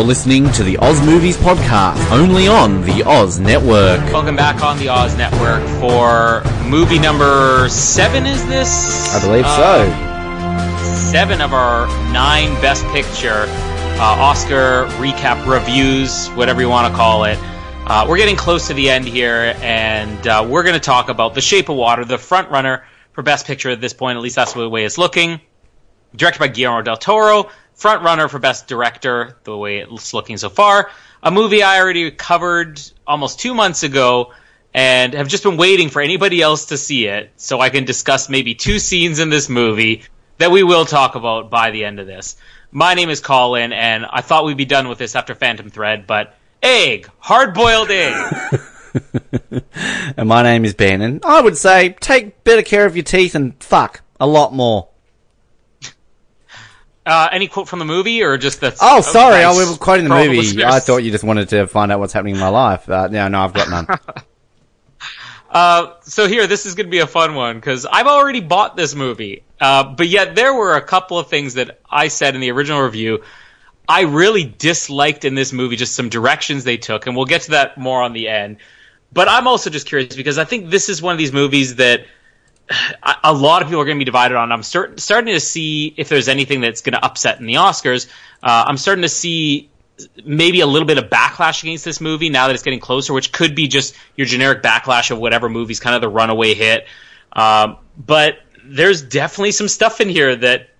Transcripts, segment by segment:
You're listening to the Oz Movies Podcast, only on the Oz Network. Welcome back on the Oz Network for movie number seven, is this? I believe Uh, so. Seven of our nine Best Picture uh, Oscar recap reviews, whatever you want to call it. Uh, we're getting close to the end here, and uh, we're going to talk about The Shape of Water, the front runner for Best Picture at this point. At least that's the way it's looking. Directed by Guillermo del Toro, front runner for Best Director, the way it's looking so far. A movie I already covered almost two months ago, and have just been waiting for anybody else to see it, so I can discuss maybe two scenes in this movie that we will talk about by the end of this. My name is Colin, and I thought we'd be done with this after Phantom Thread, but egg, hard boiled egg. And my name is Ben, and I would say take better care of your teeth and fuck a lot more. Uh, any quote from the movie, or just the? Oh, sorry, nice I was quoting the movie. listeners? I thought you just wanted to find out what's happening in my life. Uh, no, no, I've got none. Uh, so here, this is going to be a fun one because I've already bought this movie, uh, but yet there were a couple of things that I said in the original review I really disliked in this movie. Just some directions they took, and we'll get to that more on the end. But I'm also just curious because I think this is one of these movies that a lot of people are going to be divided on. I'm start, starting to see if there's anything that's going to upset in the Oscars. Uh, I'm starting to see maybe a little bit of backlash against this movie now that it's getting closer, which could be just your generic backlash of whatever movie's kind of the runaway hit. Um, but there's definitely some stuff in here that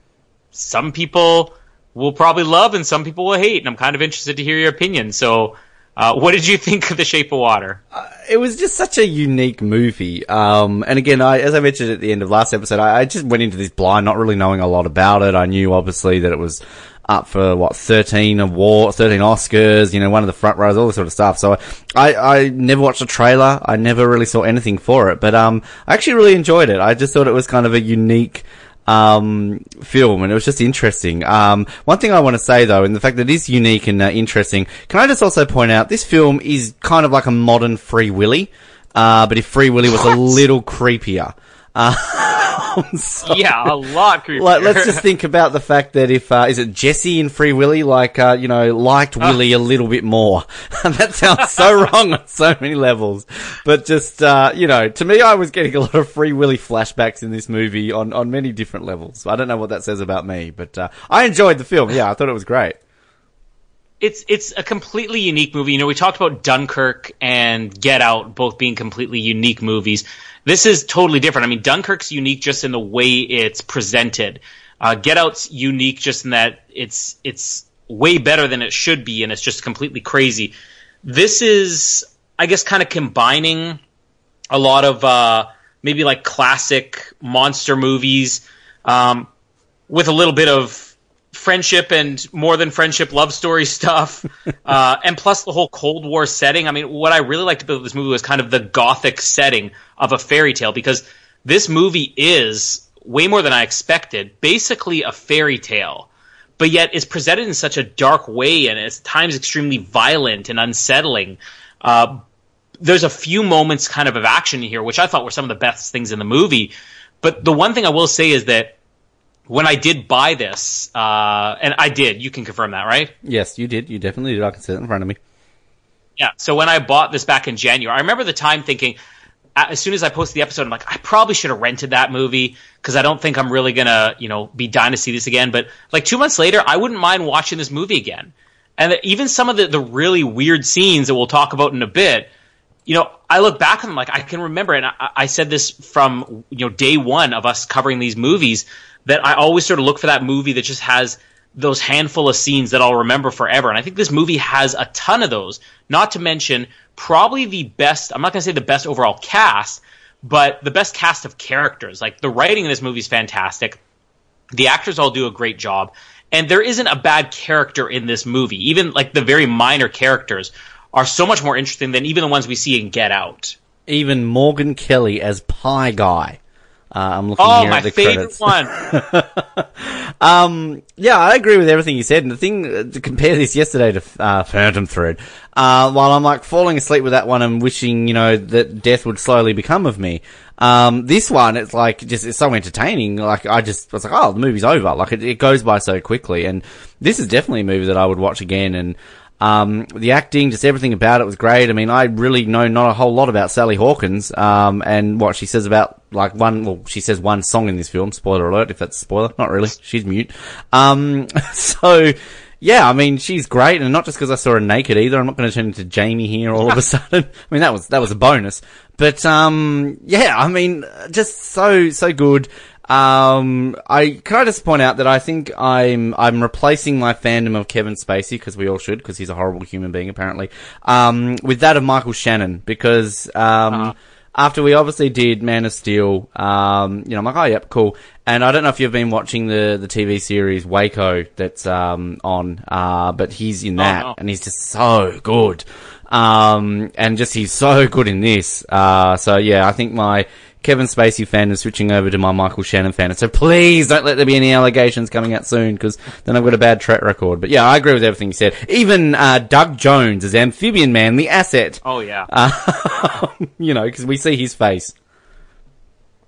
some people will probably love and some people will hate, and I'm kind of interested to hear your opinion. So, uh, what did you think of The Shape of Water? it was just such a unique movie. Um, and again, I, as I mentioned at the end of last episode, I, I just went into this blind, not really knowing a lot about it. I knew obviously that it was up for what 13 award, 13 Oscars, you know, one of the front rows, all this sort of stuff. So I, I never watched a trailer. I never really saw anything for it, but, um, I actually really enjoyed it. I just thought it was kind of a unique, um, film, and it was just interesting. Um, one thing I want to say though, and the fact that it is unique and uh, interesting, can I just also point out this film is kind of like a modern Free Willy, uh, but if Free Willy was a little creepier. Uh, so- Yeah, a lot creepier. like, let's just think about the fact that if uh, is it Jesse in Free Willy, like uh, you know, liked Ah. Willy a little bit more. That sounds so wrong on so many levels. But just uh, you know, to me, I was getting a lot of Free Willy flashbacks in this movie on on many different levels. I don't know what that says about me, but uh, I enjoyed the film. Yeah, I thought it was great. It's it's a completely unique movie. You know, we talked about Dunkirk and Get Out both being completely unique movies. This is totally different. I mean, Dunkirk's unique just in the way it's presented. Uh, Get Out's unique just in that it's it's way better than it should be, and it's just completely crazy. This is, I guess, kind of combining a lot of uh, maybe like classic monster movies um, with a little bit of friendship and more than friendship love story stuff uh, and plus the whole cold war setting i mean what i really liked about this movie was kind of the gothic setting of a fairy tale because this movie is way more than i expected basically a fairy tale but yet is presented in such a dark way and at times extremely violent and unsettling uh, there's a few moments kind of of action here, which I thought were some of the best things in the movie. But the one thing I will say is that when I did buy this, uh, and I did, you can confirm that, right? Yes, you did. You definitely did. I can see it in front of me. Yeah. So when I bought this back in January, I remember the time thinking, as soon as I posted the episode, I'm like, I probably should have rented that movie because I don't think I'm really gonna, you know, be dying to see this again. But like two months later, I wouldn't mind watching this movie again. And even some of the, the really weird scenes that we'll talk about in a bit, you know, I look back and I'm like, I can remember, and I, I said this from you know day one of us covering these movies that I always sort of look for that movie that just has those handful of scenes that I'll remember forever. And I think this movie has a ton of those. Not to mention probably the best. I'm not going to say the best overall cast, but the best cast of characters. Like the writing in this movie is fantastic. The actors all do a great job. And there isn't a bad character in this movie. Even like the very minor characters are so much more interesting than even the ones we see in Get Out. Even Morgan Kelly as Pie Guy. Uh, I'm looking Oh, here my at the favorite credits. one. Um, yeah, I agree with everything you said. And the thing uh, to compare this yesterday to uh, Phantom Thread, uh, while I'm like falling asleep with that one and wishing, you know, that death would slowly become of me. Um, this one, it's like just it's so entertaining. Like I just was like, oh, the movie's over. Like it, it goes by so quickly, and this is definitely a movie that I would watch again. And um, the acting, just everything about it was great. I mean, I really know not a whole lot about Sally Hawkins, um, and what she says about like one. Well, she says one song in this film. Spoiler alert, if that's a spoiler. Not really. She's mute. Um, so yeah, I mean, she's great, and not just because I saw her naked either. I'm not going to turn into Jamie here all of a sudden. I mean, that was that was a bonus, but um, yeah, I mean, just so so good. Um, I can I just point out that I think I'm I'm replacing my fandom of Kevin Spacey because we all should because he's a horrible human being apparently. Um, with that of Michael Shannon because um. Uh-huh after we obviously did Man of Steel, um, you know, I'm like, oh, yep, cool. And I don't know if you've been watching the, the TV series Waco that's, um, on, uh, but he's in that, oh, no. and he's just so good. Um, and just, he's so good in this. Uh, so yeah, I think my, Kevin Spacey fan is switching over to my Michael Shannon fan. So please don't let there be any allegations coming out soon because then I've got a bad track record. But yeah, I agree with everything you said. Even uh, Doug Jones as Amphibian Man, the asset. Oh yeah. Uh, you know, because we see his face.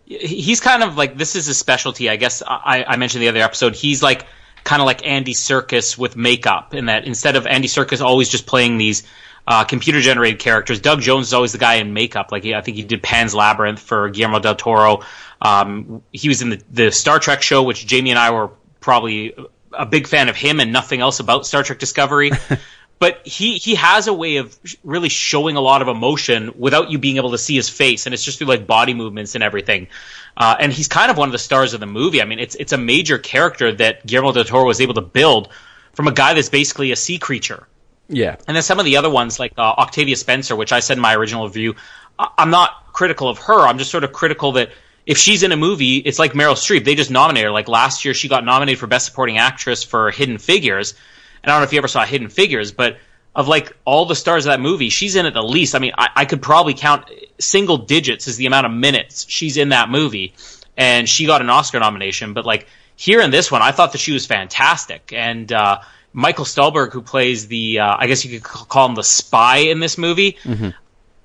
He's kind of like this is his specialty. I guess I, I mentioned the other episode. He's like kind of like Andy Serkis with makeup in that instead of Andy Serkis always just playing these uh, computer generated characters. Doug Jones is always the guy in makeup. Like he, I think he did Pan's Labyrinth for Guillermo del Toro. Um, he was in the, the Star Trek show, which Jamie and I were probably a big fan of him and nothing else about Star Trek Discovery. but he he has a way of really showing a lot of emotion without you being able to see his face, and it's just through like body movements and everything. Uh, and he's kind of one of the stars of the movie. I mean, it's it's a major character that Guillermo del Toro was able to build from a guy that's basically a sea creature. Yeah. And then some of the other ones, like uh, Octavia Spencer, which I said in my original review, I- I'm not critical of her. I'm just sort of critical that if she's in a movie, it's like Meryl Streep. They just nominate her. Like last year, she got nominated for Best Supporting Actress for Hidden Figures. And I don't know if you ever saw Hidden Figures, but of like all the stars of that movie, she's in it the least. I mean, I, I could probably count single digits is the amount of minutes she's in that movie. And she got an Oscar nomination. But like here in this one, I thought that she was fantastic. And, uh, Michael Stuhlbarg, who plays the, uh, I guess you could call him the spy in this movie. Mm-hmm.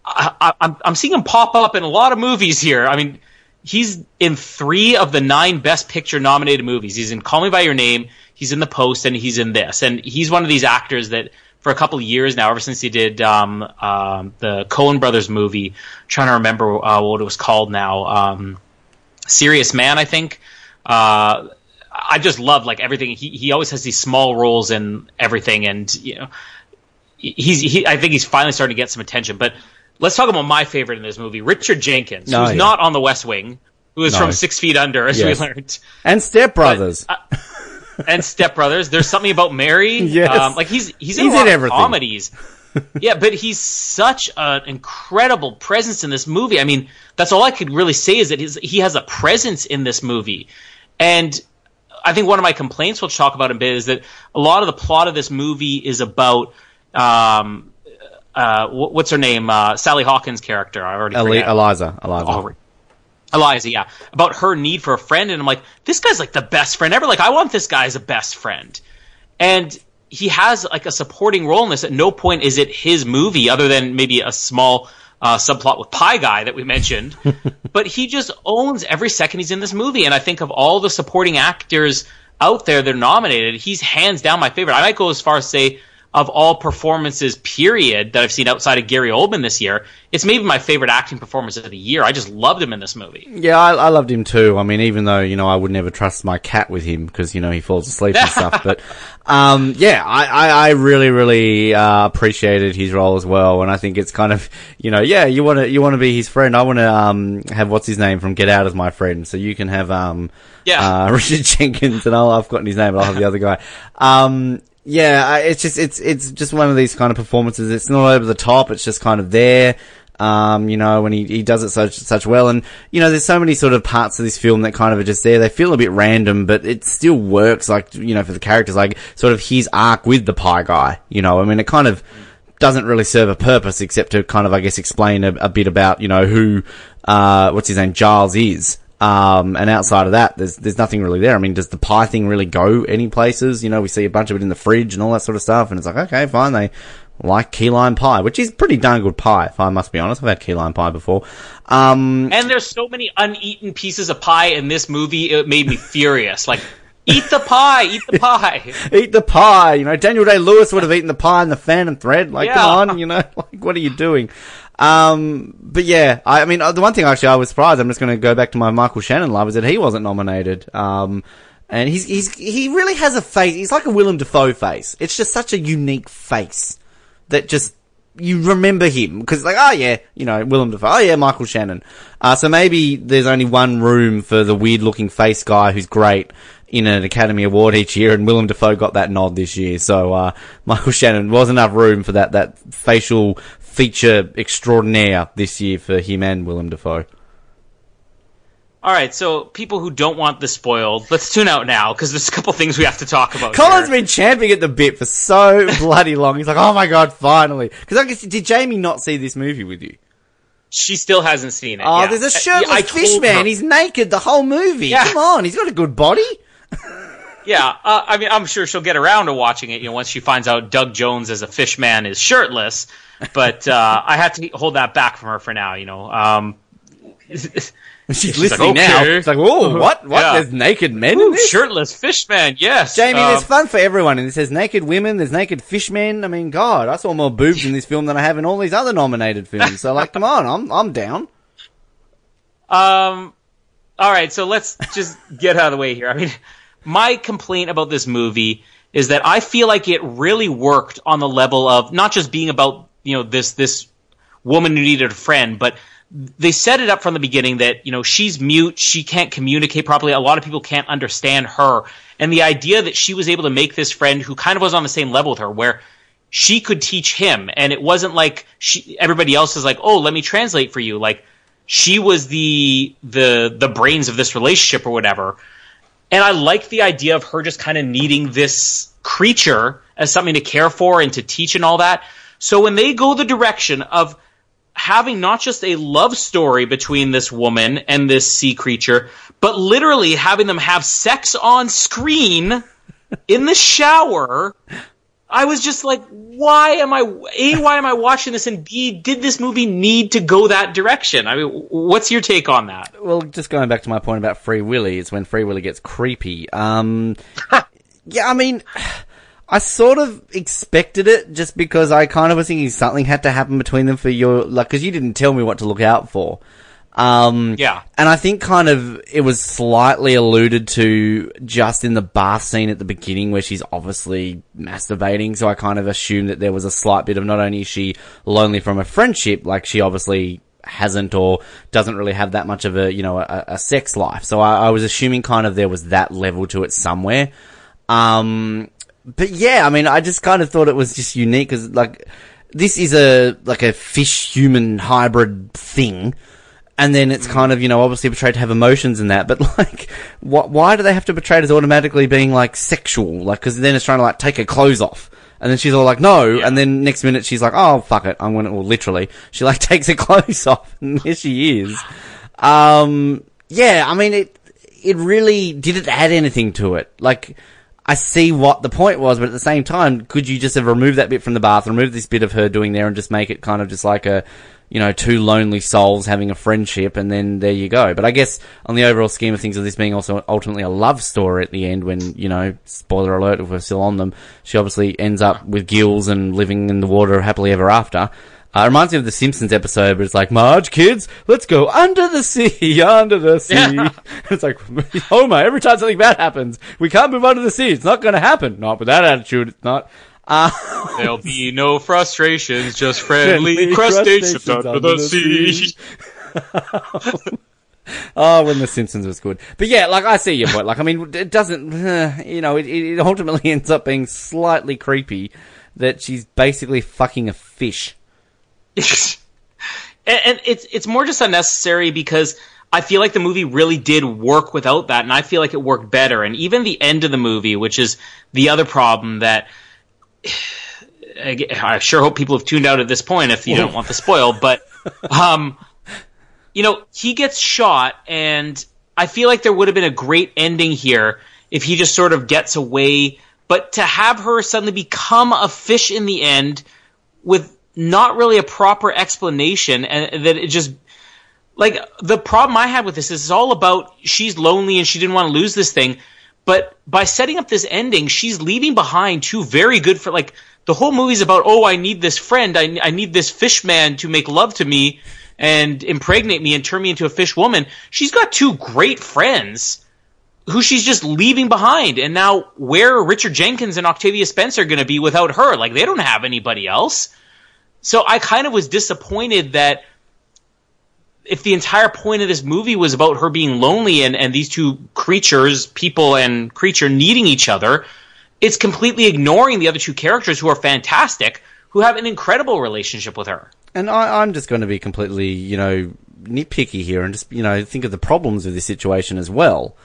I, am I'm seeing him pop up in a lot of movies here. I mean, he's in three of the nine Best Picture nominated movies. He's in Call Me by Your Name, he's in The Post, and he's in this. And he's one of these actors that, for a couple of years now, ever since he did um, uh, the Coen Brothers movie, trying to remember uh, what it was called now, um, Serious Man, I think. Uh, I just love like everything. He he always has these small roles in everything, and you know, he's he. I think he's finally starting to get some attention. But let's talk about my favorite in this movie, Richard Jenkins, who's yeah. not on The West Wing, who is no. from Six Feet Under, as yes. we learned, and Step Brothers. But, uh, and Step Brothers. There's something about Mary. Yes. Um, like he's he's in he's a lot in of comedies. yeah, but he's such an incredible presence in this movie. I mean, that's all I could really say is that he has a presence in this movie. And I think one of my complaints we'll talk about in a bit is that a lot of the plot of this movie is about um, uh, what's her name? Uh, Sally Hawkins' character. I already Eli- Eliza. Eliza. Oh, Eliza, yeah, about her need for a friend, and I'm like, this guy's like the best friend ever. Like, I want this guy as a best friend, and he has like a supporting role in this. At no point is it his movie, other than maybe a small uh, subplot with Pie Guy that we mentioned, but he just owns every second he's in this movie. And I think of all the supporting actors out there they're nominated, he's hands down my favorite. I might go as far as say of all performances, period, that I've seen outside of Gary Oldman this year, it's maybe my favorite acting performance of the year. I just loved him in this movie. Yeah, I, I loved him too. I mean, even though you know I would never trust my cat with him because you know he falls asleep and stuff, but um, yeah, I, I, I, really, really uh, appreciated his role as well, and I think it's kind of you know, yeah, you want to you want to be his friend. I want to um, have what's his name from Get Out as my friend, so you can have um, yeah, uh, Richard Jenkins, and I'll, I've forgotten his name, but I'll have the other guy. Yeah, it's just it's it's just one of these kind of performances. It's not over the top. It's just kind of there. Um, you know, when he, he does it such such well, and you know, there's so many sort of parts of this film that kind of are just there. They feel a bit random, but it still works. Like you know, for the characters, like sort of his arc with the pie guy. You know, I mean, it kind of doesn't really serve a purpose except to kind of, I guess, explain a, a bit about you know who, uh, what's his name, Giles is. Um, and outside of that, there's there's nothing really there. I mean, does the pie thing really go any places? You know, we see a bunch of it in the fridge and all that sort of stuff, and it's like, okay, fine, they like key lime pie, which is pretty darn good pie, if I must be honest. I've had key lime pie before. Um, And there's so many uneaten pieces of pie in this movie, it made me furious. Like, eat the pie, eat the pie. eat the pie. You know, Daniel Day Lewis would have eaten the pie in the Phantom Thread. Like, Yeah. come on, you know, like, what are you doing? Um, but yeah, I, I mean, uh, the one thing actually I was surprised, I'm just going to go back to my Michael Shannon love, is that he wasn't nominated. Um, and he's, he's, he really has a face, he's like a Willem Dafoe face. It's just such a unique face that just, you remember him because like oh yeah you know Willem Dafoe oh yeah Michael Shannon uh, so maybe there's only one room for the weird looking face guy who's great in an Academy Award each year and Willem Dafoe got that nod this year so uh, Michael Shannon was enough room for that that facial feature extraordinaire this year for him and Willem Dafoe All right, so people who don't want this spoiled, let's tune out now because there's a couple things we have to talk about. Colin's here. been champing at the bit for so bloody long he's like oh my god finally because I guess did Jamie not see this movie with you She still hasn't seen it. Oh, yeah. there's a Uh, shirtless I told fish man. her- He's naked the whole movie. Yeah. Come on, he's got a good body. Yeah, uh, I mean, I'm sure she'll get around to watching it. You know, once she finds out Doug Jones as a fish man is shirtless. But uh, I had to hold that back from her for now. You know, um, She's, She's listening like, now. It's like, oh, what? What? Yeah. There's naked men in this? shirtless fish man. Yes, Jamie, Um, there's fun for everyone. And it says naked women, there's naked fishmen. I mean, God, I saw more boobs in this film than I have in all these other nominated films. So, like, come on, I'm I'm down. Um, all right, so let's just get out of the way here. I mean, my complaint about this movie is that I feel like it really worked on the level of not just being about you know this this woman who needed a friend, but they set it up from the beginning that you know she's mute, she can't communicate properly. A lot of people can't understand her, and the idea that she was able to make this friend who kind of was on the same level with her, where she could teach him, and it wasn't like she everybody else is like, oh, let me translate for you, like she was the the the brains of this relationship or whatever. And I like the idea of her just kind of needing this creature as something to care for and to teach and all that. So when they go the direction of having not just a love story between this woman and this sea creature, but literally having them have sex on screen in the shower, I was just like, why am I, A, why am I watching this? And B, did this movie need to go that direction? I mean, what's your take on that? Well, just going back to my point about Free Willy, it's when Free Willy gets creepy. Um, yeah, I mean, I sort of expected it just because I kind of was thinking something had to happen between them for your, like, cause you didn't tell me what to look out for. Um, Yeah. and I think kind of it was slightly alluded to just in the bath scene at the beginning where she's obviously masturbating. So I kind of assumed that there was a slight bit of not only is she lonely from a friendship, like she obviously hasn't or doesn't really have that much of a, you know, a, a sex life. So I, I was assuming kind of there was that level to it somewhere. Um, but yeah, I mean, I just kind of thought it was just unique because like, this is a, like a fish human hybrid thing. And then it's kind of, you know, obviously portrayed to have emotions in that, but like, wh- why do they have to portray it as automatically being like sexual? Like, cause then it's trying to like take her clothes off. And then she's all like, no. And then next minute she's like, oh, fuck it. I'm gonna, well, literally, she like takes her clothes off and here she is. Um, yeah, I mean, it, it really, did it add anything to it? Like, I see what the point was, but at the same time, could you just have removed that bit from the bath, remove this bit of her doing there and just make it kind of just like a, you know, two lonely souls having a friendship and then there you go. But I guess on the overall scheme of things of this being also ultimately a love story at the end when, you know, spoiler alert if we're still on them, she obviously ends up with gills and living in the water happily ever after. Uh, it reminds me of the Simpsons episode, but it's like, Marge, kids, let's go under the sea, under the sea. Yeah. it's like, Homer, every time something bad happens, we can't move under the sea. It's not going to happen. Not with that attitude, it's not. Uh, There'll be no frustrations, just friendly, Friendly crustaceans, crustaceans under, the, sea. oh, when the Simpsons was good. But yeah, like, I see your point. Like, I mean, it doesn't, you know, it, it ultimately ends up being slightly creepy that she's basically fucking a fish. and, and it's it's more just unnecessary because I feel like the movie really did work without that, and I feel like it worked better. And even the end of the movie, which is the other problem that I sure hope people have tuned out at this point if you don't want the spoil, but um, you know, he gets shot, and I feel like there would have been a great ending here if he just sort of gets away. But to have her suddenly become a fish in the end with not really a proper explanation, and that it just like the problem I had with this is it's all about she's lonely and she didn't want to lose this thing. But by setting up this ending, she's leaving behind two very good for like the whole movie's about oh I need this friend I I need this fish man to make love to me and impregnate me and turn me into a fish woman. She's got two great friends who she's just leaving behind. And now where are Richard Jenkins and Octavia Spencer going to be without her? Like they don't have anybody else. So I kind of was disappointed that if the entire point of this movie was about her being lonely and, and these two creatures, people and creature needing each other, it's completely ignoring the other two characters who are fantastic, who have an incredible relationship with her. And I, I'm just going to be completely, you know, nitpicky here and just, you know, think of the problems of this situation as well.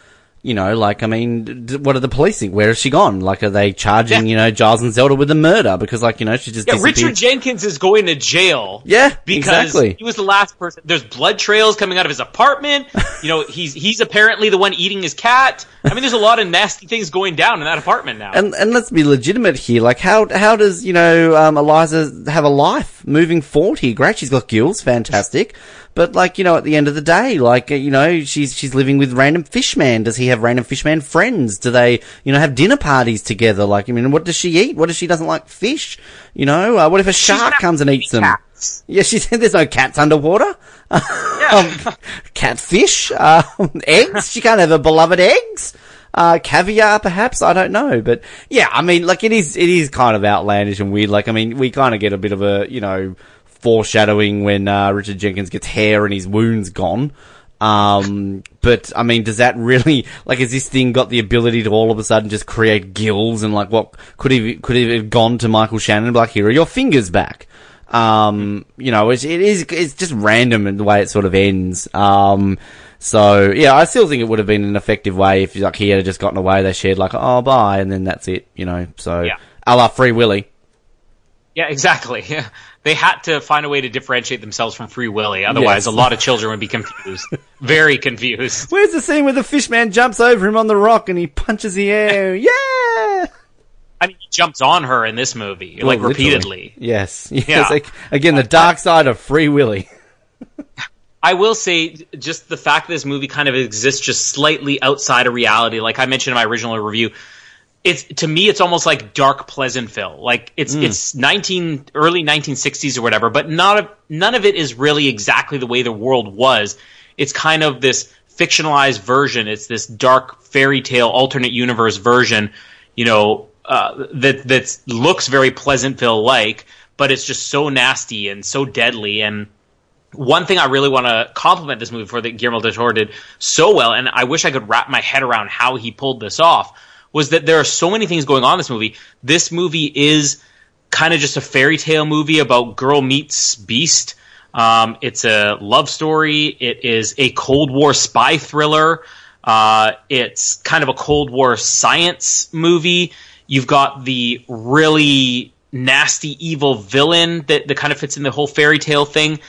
You know, like, I mean, what are the police think? Where has she gone? Like, are they charging, Yeah. you know, Giles and Zelda with a murder? Because, like, you know, she just Yeah, disappeared. Richard Jenkins is going to jail. Yeah, because exactly. he was the last person. There's blood trails coming out of his apartment. You know, he's he's apparently the one eating his cat. I mean, there's a lot of nasty things going down in that apartment now. And and let's be legitimate here. Like, how how does you know um, Eliza have a life moving forward here? Great, she's got gills, fantastic. But like you know, at the end of the day, like uh, you know, she's she's living with random fishman. Does he have random fishman friends? Do they you know have dinner parties together? Like, I mean, what does she eat? What if she doesn't like fish? You know, uh, what if a shark comes and eats them? cats. Yeah, she said there's no cats underwater. Yeah. um, catfish, um, eggs. She can't have her beloved eggs. Uh, caviar, perhaps. I don't know, but yeah, I mean, like it is, it is kind of outlandish and weird. Like, I mean, we kind of get a bit of a, you know, foreshadowing when uh, Richard Jenkins gets hair and his wounds gone. Um, but I mean, does that really like has this thing got the ability to all of a sudden just create gills and like what could he could have gone to Michael Shannon like, here are your fingers back? Um, you know, it's, it is it's just random in the way it sort of ends. Um, so yeah, I still think it would have been an effective way if like he had just gotten away. They shared like, oh bye, and then that's it. You know, so Yeah. a la Free Willy. yeah, exactly. Yeah. They had to find a way to differentiate themselves from Free Willy. Otherwise, Yes. a lot of children would be confused. Very confused. Where's the scene where the fishman jumps over him on the rock and he punches the air? Yeah. I mean, he jumps on her in this movie, like literally. repeatedly. Yes. Yes. Yeah. Like, again, the dark side of Free Willy. I will say, just the fact that this movie kind of exists just slightly outside of reality, like I mentioned in my original review, it's to me it's almost like dark Pleasantville. Like it's it's nineteen early nineteen sixties or whatever, but not of, none of it is really exactly the way the world was. It's kind of this fictionalized version. It's this dark fairy tale alternate universe version, you know, uh, that that looks very Pleasantville like, but it's just so nasty and so deadly and one thing I really want to compliment this movie for that Guillermo del Toro did so well, and I wish I could wrap my head around how he pulled this off, was that there are so many things going on in this movie. This movie is kind of just a fairy tale movie about girl meets beast. Um, it's a love story. It is a Cold War spy thriller. Uh, it's kind of a Cold War science movie. You've got the really nasty evil villain that, that kind of fits in the whole fairy tale thing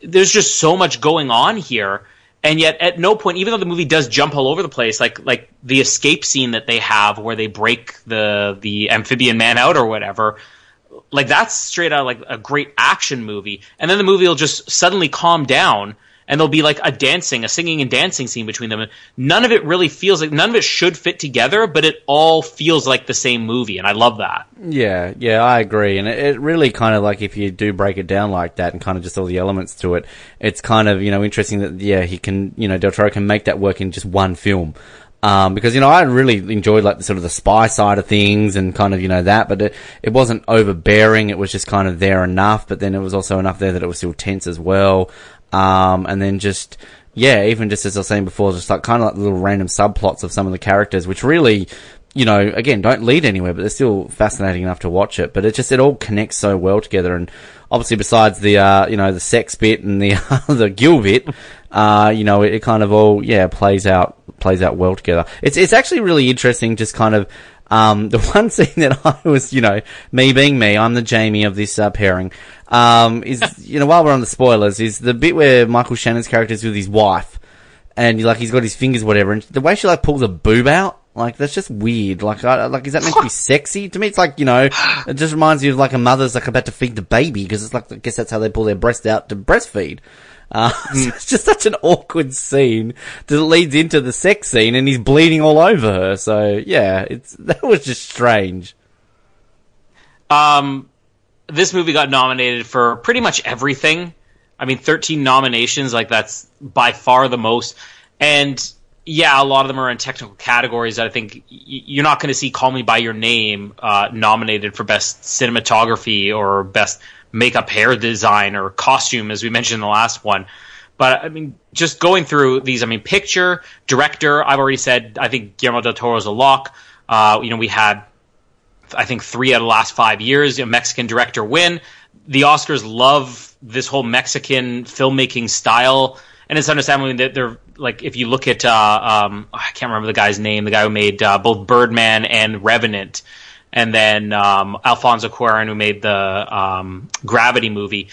there's just so much going on here and yet at no point even though the movie does jump all over the place like like the escape scene that they have where they break the the amphibian man out or whatever like that's straight out like a great action movie. And then the movie will just suddenly calm down and there'll be like a dancing a singing and dancing scene between them and none of it really feels like none of it should fit together but it all feels like the same movie and i love that Yeah, yeah, I agree. And it, it really kind of like if you do break it down like that and kind of just all the elements to it, it's kind of, you know, interesting that, yeah, he can, you know, Del Toro can make that work in just one film. Um, because, you know, I really enjoyed like the sort of the spy side of things and kind of, you know, that, but it, it wasn't overbearing. It was just kind of there enough, but then it was also enough there that it was still tense as well. Um, and then just, yeah, even just as I was saying before, just like kind of like little random subplots of some of the characters, which really, you know, again, don't lead anywhere, but they're still fascinating enough to watch it. But it just, it all connects so well together. And obviously besides the, uh, you know, the sex bit and the, the gill bit, uh, you know, it, it kind of all, yeah, plays out, plays out well together. It's, it's actually really interesting just kind of, um, the one scene that I was, you know, me being me, I'm the Jamie of this uh, pairing, um, is, you know, while we're on the spoilers, is the bit where Michael Shannon's character is with his wife, and like he's got his fingers, whatever, and the way she like pulls a boob out, Like that's just weird. Like, I, like is that meant to be sexy? To me, it's like you know, it just reminds you of like a mother's like about to feed the baby because it's like I guess that's how they pull their breast out to breastfeed. Uh, so it's just such an awkward scene that leads into the sex scene, and he's bleeding all over her. So yeah, it's that was just strange. Um, this movie got nominated for pretty much everything. I mean, 13 nominations, like that's by far the most. And yeah, a lot of them are in technical categories that I think you're not going to see Call Me By Your Name uh, nominated for Best Cinematography or Best Makeup Hair Design or Costume, as we mentioned in the last one. But I mean, just going through these, I mean, picture, director, I've already said, I think Guillermo del Toro's a lock. Uh, you know, we had I think three out of the last five years, a Mexican director win. The Oscars love this whole Mexican filmmaking style, and it's understandable that they're like if you look at uh, um, I can't remember the guy's name, the guy who made uh, both Birdman and Revenant, and then um, Alfonso Cuarón who made the um, Gravity movie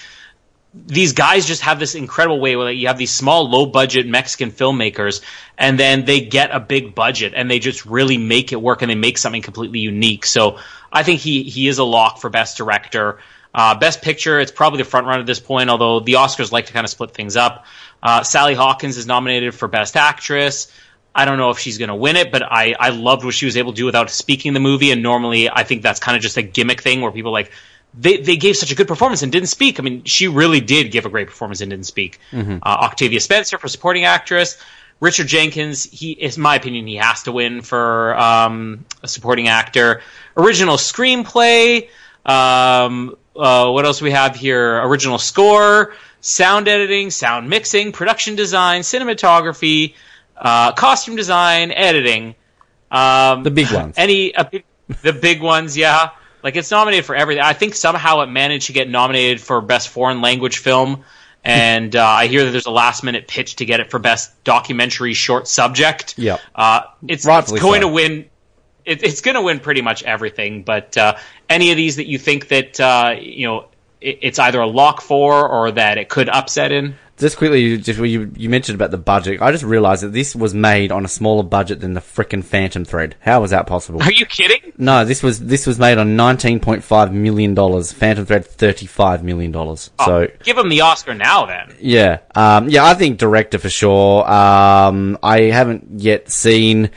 these guys just have this incredible way where you have these small, low budget Mexican filmmakers, and then they get a big budget and they just really make it work and they make something completely unique. So I think he he is a lock for best director. Uh, best picture, it's probably the front runner at this point, although the Oscars like to kind of split things up. Uh, Sally Hawkins is nominated for best actress. I don't know if she's going to win it, but I, I loved what she was able to do without speaking the movie. And normally, I think that's kind of just a gimmick thing where people like they they gave such a good performance and didn't speak. I mean, she really did give a great performance and didn't speak. Uh, Octavia Spencer for supporting actress. Richard Jenkins, he, in my opinion, he has to win for um, a supporting actor. Original screenplay. Um, uh, what else we have here? Original score, sound editing, sound mixing, production design, cinematography, uh, costume design, editing. Um, The big ones. Any a the big ones, yeah. Like it's nominated for everything. I think somehow it managed to get nominated for best foreign language film, and uh, I hear that there's a last minute pitch to get it for best documentary short subject. Yep. uh, it's, it's going so. to win. It, it's going to win pretty much everything. But uh, any of these that you think that uh, you know it, it's either a lock for or that it could upset in. Just quickly, you, just you, you mentioned about the budget. I just realised that this was made on a smaller budget than the frickin' Phantom Thread. How was that possible? Are you kidding? No, this was this was made on nineteen point five million dollars. Phantom Thread thirty five million dollars. So Give him the Oscar now, then. yeah, um, yeah, I think director for sure. Um, I haven't yet seen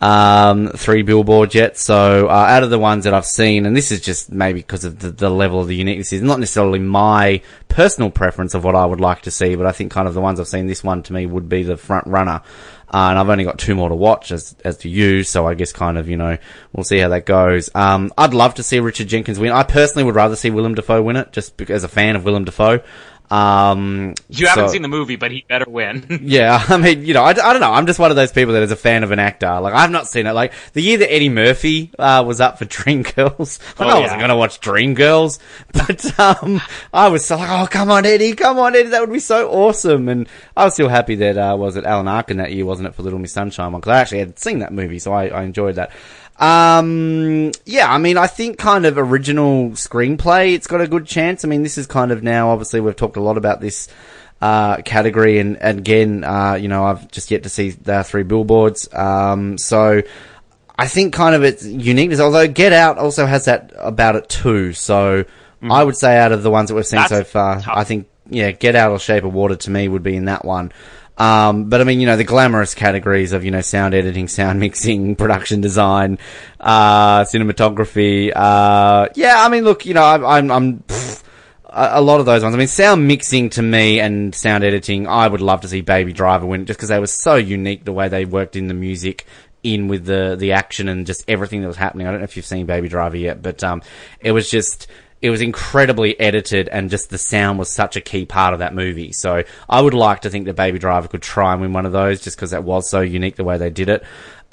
um, three billboards yet, so uh, out of the ones that I've seen, and this is just maybe because of the, the level of the uniqueness, is not necessarily my personal preference of what I would like to see, but I think kind of the ones I've seen, this one to me would be the front runner. Uh, and I've only got two more to watch as as to you, so I guess kind of you know we'll see how that goes. Um, I'd love to see Richard Jenkins win. I personally would rather see Willem Dafoe win it, just because as a fan of Willem Dafoe. Um, You haven't so- seen the movie, but he better win. yeah, I mean, you know, I, I don't know. I'm just one of those people that is a fan of an actor. Like, I've not seen it. Like, the year that Eddie Murphy, uh, was up for Dreamgirls, like, Oh, I wasn't yeah. gonna watch Dreamgirls, but, um, I was so like, oh, come on, Eddie, come on, Eddie, that would be so awesome. And I was still happy that, uh, was it Alan Arkin that year, wasn't it, for Little Miss Sunshine? Cause I actually had seen that movie, so I, I enjoyed that. Um, yeah, I mean, I think kind of original screenplay, it's got a good chance. I mean, this is kind of now, obviously, we've talked a lot about this, uh, category, and, and again, uh, you know, I've just yet to see the three billboards. Um, so I think kind of its uniqueness, although Get Out also has that about it too. So I would say out of the ones that we've seen That's so far, tough. I think, yeah, Get Out or Shape of Water to me would be in that one. Um, but I mean, you know, the glamorous categories of, you know, sound editing, sound mixing, production design, uh, cinematography, uh, yeah, I mean, look, you know, I'm, I'm, I'm a lot of those ones. I mean, sound mixing to me and sound editing, I would love to see Baby Driver win just because they were so unique the way they worked in the music in with the the action and just everything that was happening. I don't know if you've seen Baby Driver yet, but um, it was just it was incredibly edited and just the sound was such a key part of that movie. So I would like to think that Baby Driver could try and win one of those just because that was so unique the way they did it.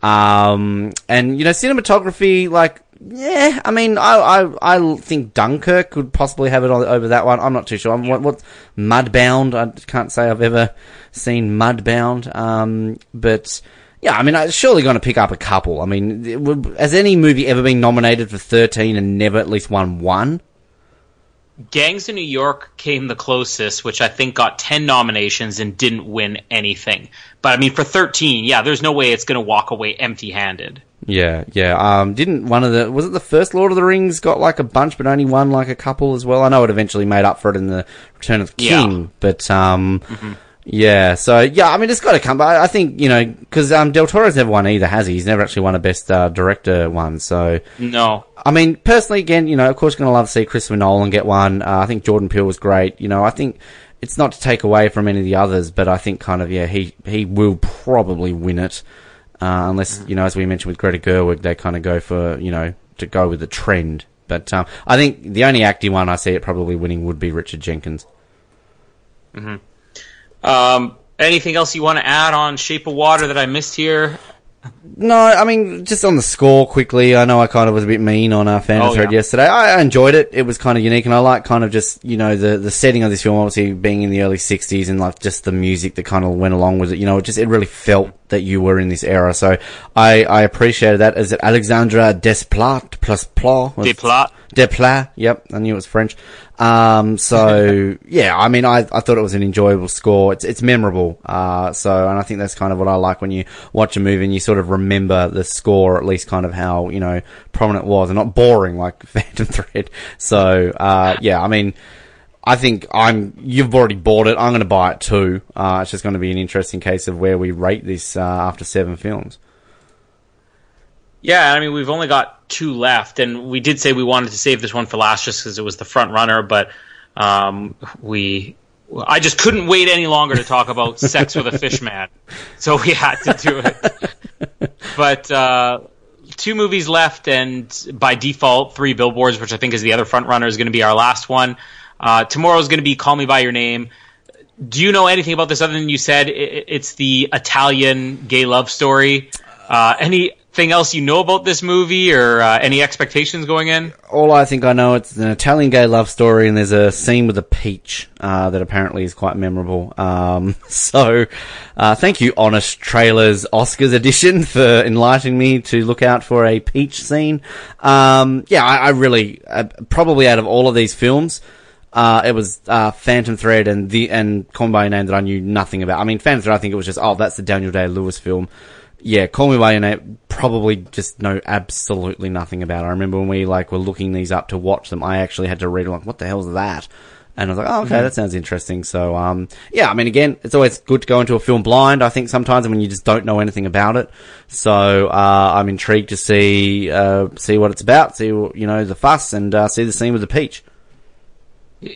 Um, and you know, cinematography, like, yeah, I mean, I, I, I think Dunkirk could possibly have it on, over that one. I'm not too sure. I'm, what, what, Mudbound? I can't say I've ever seen Mudbound. Um, but, yeah, I mean, I'm surely going to pick up a couple. I mean, has any movie ever been nominated for 13 and never at least won one? Gangs of New York came the closest, which I think got 10 nominations and didn't win anything. But I mean, for 13, yeah, there's no way it's going to walk away empty handed. Yeah, yeah. Um, didn't one of the was it the first Lord of the Rings got like a bunch, but only won like a couple as well. I know it eventually made up for it in the Return of the Yeah. King, but um, yeah. So yeah, I mean, it's got to come. But I think you know because um, Del Toro's never won either, has he? He's never actually won a Best uh, Director one. So No. I mean, personally, again, you know, of course, going to love to see Christopher Nolan get one. Uh, I think Jordan Peele was great. You know, I think it's not to take away from any of the others, but I think kind of yeah, he he will probably win it, uh, unless you know, as we mentioned with Greta Gerwig, they kind of go for you know to go with the trend. But um, I think the only acting one I see it probably winning would be Richard Jenkins. Um, anything else you want to add on Shape of Water that I missed here? No, I mean, just on the score quickly, I know I kind of was a bit mean on our fan Oh, thread yeah. yesterday. I, I enjoyed it. It was kind of unique, and I like kind of just, you know, the, the setting of this film, obviously being in the early 60s, and like just the music that kind of went along with it. You know, it just, it really felt that you were in this era. So I, I appreciated that. Is it Alexandre Desplat plus Plat? Desplat. Desplat, yep, I knew it was French. Um, so yeah, I mean, I, I thought it was an enjoyable score. It's, it's memorable. Uh, so, and I think that's kind of what I like when you watch a movie and you sort of remember the score, or at least kind of how, you know, prominent it was and not boring like Phantom Thread. So, uh, yeah, I mean, I think I'm, you've already bought it. I'm going to buy it too. Uh, it's just going to be an interesting case of where we rate this, uh, after seven films. Yeah, I mean, we've only got two left, and we did say we wanted to save this one for last just because it was the front runner, but um, we. I just couldn't wait any longer to talk about Sex with a Fish Man, so we had to do it. But uh, two movies left, and by default, three billboards, which I think is the other front runner, is going to be our last one. Uh, tomorrow is going to be Call Me by Your Name. Do you know anything about this other than you said i- i- it's the Italian gay love story? Uh, anything else you know about this movie or uh, any expectations going in? all I think I know it's an Italian gay love story, and there's a scene with a peach uh, that apparently is quite memorable. Um, so, uh, thank you, Honest Trailers Oscars edition, for enlightening me to look out for a peach scene. Um, yeah, I, I really uh, probably out of all of these films. Uh, it was uh, Phantom Thread and the and Call Me by Your Name that I knew nothing about. I mean, Phantom Thread, I think it was just oh, that's the Daniel Day Lewis film. Yeah, Call Me by Your Name, probably just know absolutely nothing about. I remember when we like were looking these up to watch them, I actually had to read like, what the hell's that? And I was like, oh, okay, that sounds interesting. So, um, yeah, I mean, again, it's always good to go into a film blind. I think sometimes when you just don't know anything about it. So, uh, I'm intrigued to see, uh, see what it's about, see, you know, the fuss and, uh, see the scene with the peach.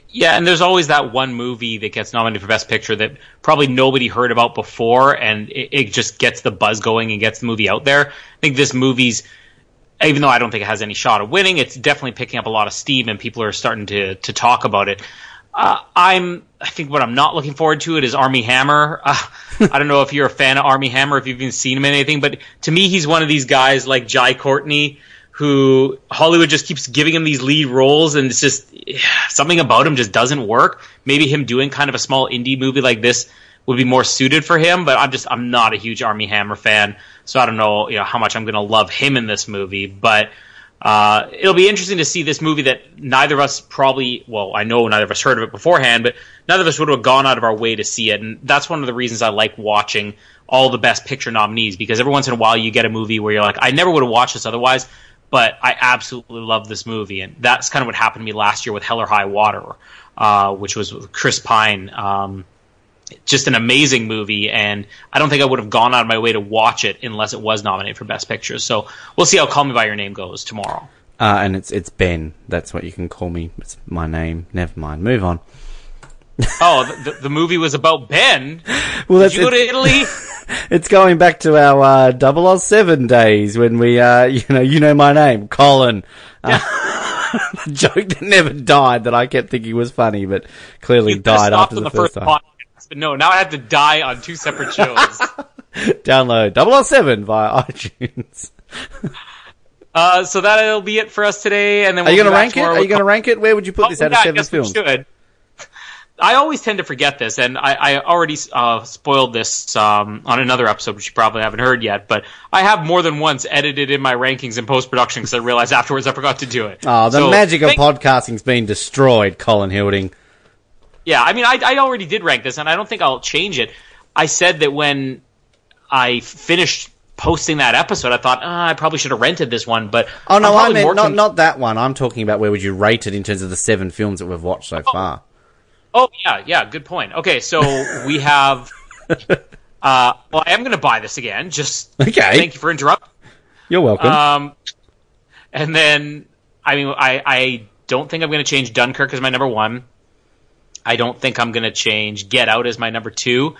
Yeah, and there's always that one movie that gets nominated for Best Picture that probably nobody heard about before, and it, it just gets the buzz going and gets the movie out there. I think this movie's, even though I don't think it has any shot of winning, it's definitely picking up a lot of steam, and people are starting to to talk about it. Uh, I'm, I think what I'm not looking forward to it is Armie Hammer. Uh, I don't know if you're a fan of Armie Hammer, if you've even seen him in anything, but to me, he's one of these guys like Jai Courtney who Hollywood just keeps giving him these lead roles, and it's just something about him just doesn't work. Maybe him doing kind of a small indie movie like this would be more suited for him, but I'm just I'm not a huge Armie Hammer fan, so I don't know you know how much I'm going to love him in this movie, but. Uh, it'll be interesting to see this movie that neither of us probably, well, I know neither of us heard of it beforehand, but neither of us would have gone out of our way to see it. And that's one of the reasons I like watching all the best picture nominees because every once in a while you get a movie where you're like, I never would have watched this otherwise, but I absolutely love this movie. And that's kind of what happened to me last year with Hell or High Water, uh, which was with Chris Pine. Um, just an amazing movie, and I don't think I would have gone out of my way to watch it unless it was nominated for Best Picture. So we'll see how Call Me by Your Name goes tomorrow. Uh, and it's, it's Ben. That's what you can call me. It's my name. Never mind. Move on. Oh, the, the, movie was about Ben. Well, Did that's, you go to Italy? it's going back to our, uh, 007 days when we, uh, you know, you know my name, Colin. Uh, the joke that never died that I kept thinking was funny, but clearly You died after on the, first, time. podcast, but no, now I have to die on two separate shows. Download 007 via iTunes. uh, so that'll be it for us today. And then Are we'll you going to rank it? Are you going to rank it? Where would you put Oh, this out yeah, of seven guess we films? should. I always tend to forget this, and I, I already uh, spoiled this um, on another episode, which you probably haven't heard yet. But I have more than once edited in my rankings in post production because I realized afterwards I forgot to do it. Oh, the So, magic of thank- podcasting's been destroyed, Colin Hilding. Yeah, I mean, I, I already did rank this, and I don't think I'll change it. I said that when I finished posting that episode, I thought oh, I probably should have rented this one. But Oh no, I'm I meant not con- not that one. I'm talking about where would you rate it in terms of the seven films that we've watched so far. Oh yeah, yeah, good point. Okay, so we have. Uh, well, I am going to buy this again. Just Okay. thank you for interrupting. You're welcome. Um, and then I mean, I I don't think I'm going to change Dunkirk as my number one. I don't think I'm going to change Get Out as my number two.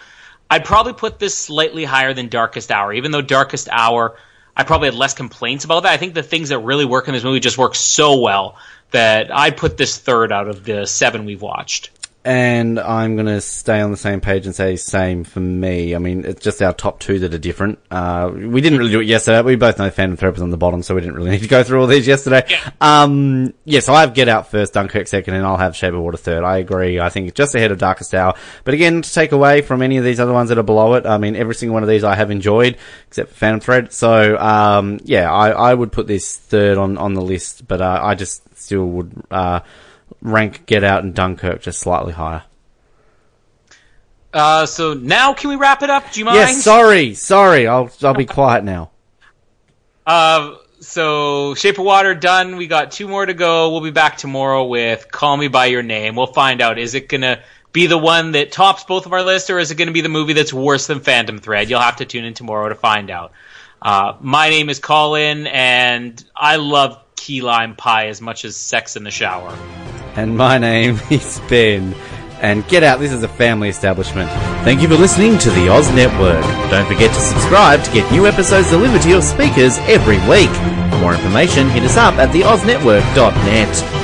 I'd probably put this slightly higher than Darkest Hour, even though Darkest Hour, I probably had less complaints about that. I think the things that really work in this movie just work so well that I'd put this third out of the seven we've watched. And I'm going to stay on the same page and say same for me. I mean, it's just our top two that are different. Uh, we didn't really do it yesterday. We both know Phantom Thread was on the bottom, so we didn't really need to go through all these yesterday. Yeah. Um, yeah, so I have Get Out first, Dunkirk second, and I'll have Shape of Water third. I agree. I think just ahead of Darkest Hour. But again, to take away from any of these other ones that are below it, I mean, every single one of these I have enjoyed, except for Phantom Thread. So, um, yeah, I, I would put this third on, on the list, but, uh, I just still would, uh, rank Get Out and Dunkirk just slightly higher. Uh, so now can we wrap it up? Do you mind? Yes, sorry, sorry. I'll I'll be quiet now. Uh, so Shape of Water done. We got two more to go. We'll be back tomorrow with Call Me by Your Name. We'll find out. Is it gonna be the one that tops both of our lists, or is it gonna be the movie that's worse than Phantom Thread? You'll have to tune in tomorrow to find out. Uh, my name is Colin, and I love key lime pie as much as sex in the shower. And my name is Ben. And get out, this is a family establishment. Thank you for listening to the Oz Network. Don't forget to subscribe to get new episodes delivered to your speakers every week. For more information, hit us up at theoznetwork.net.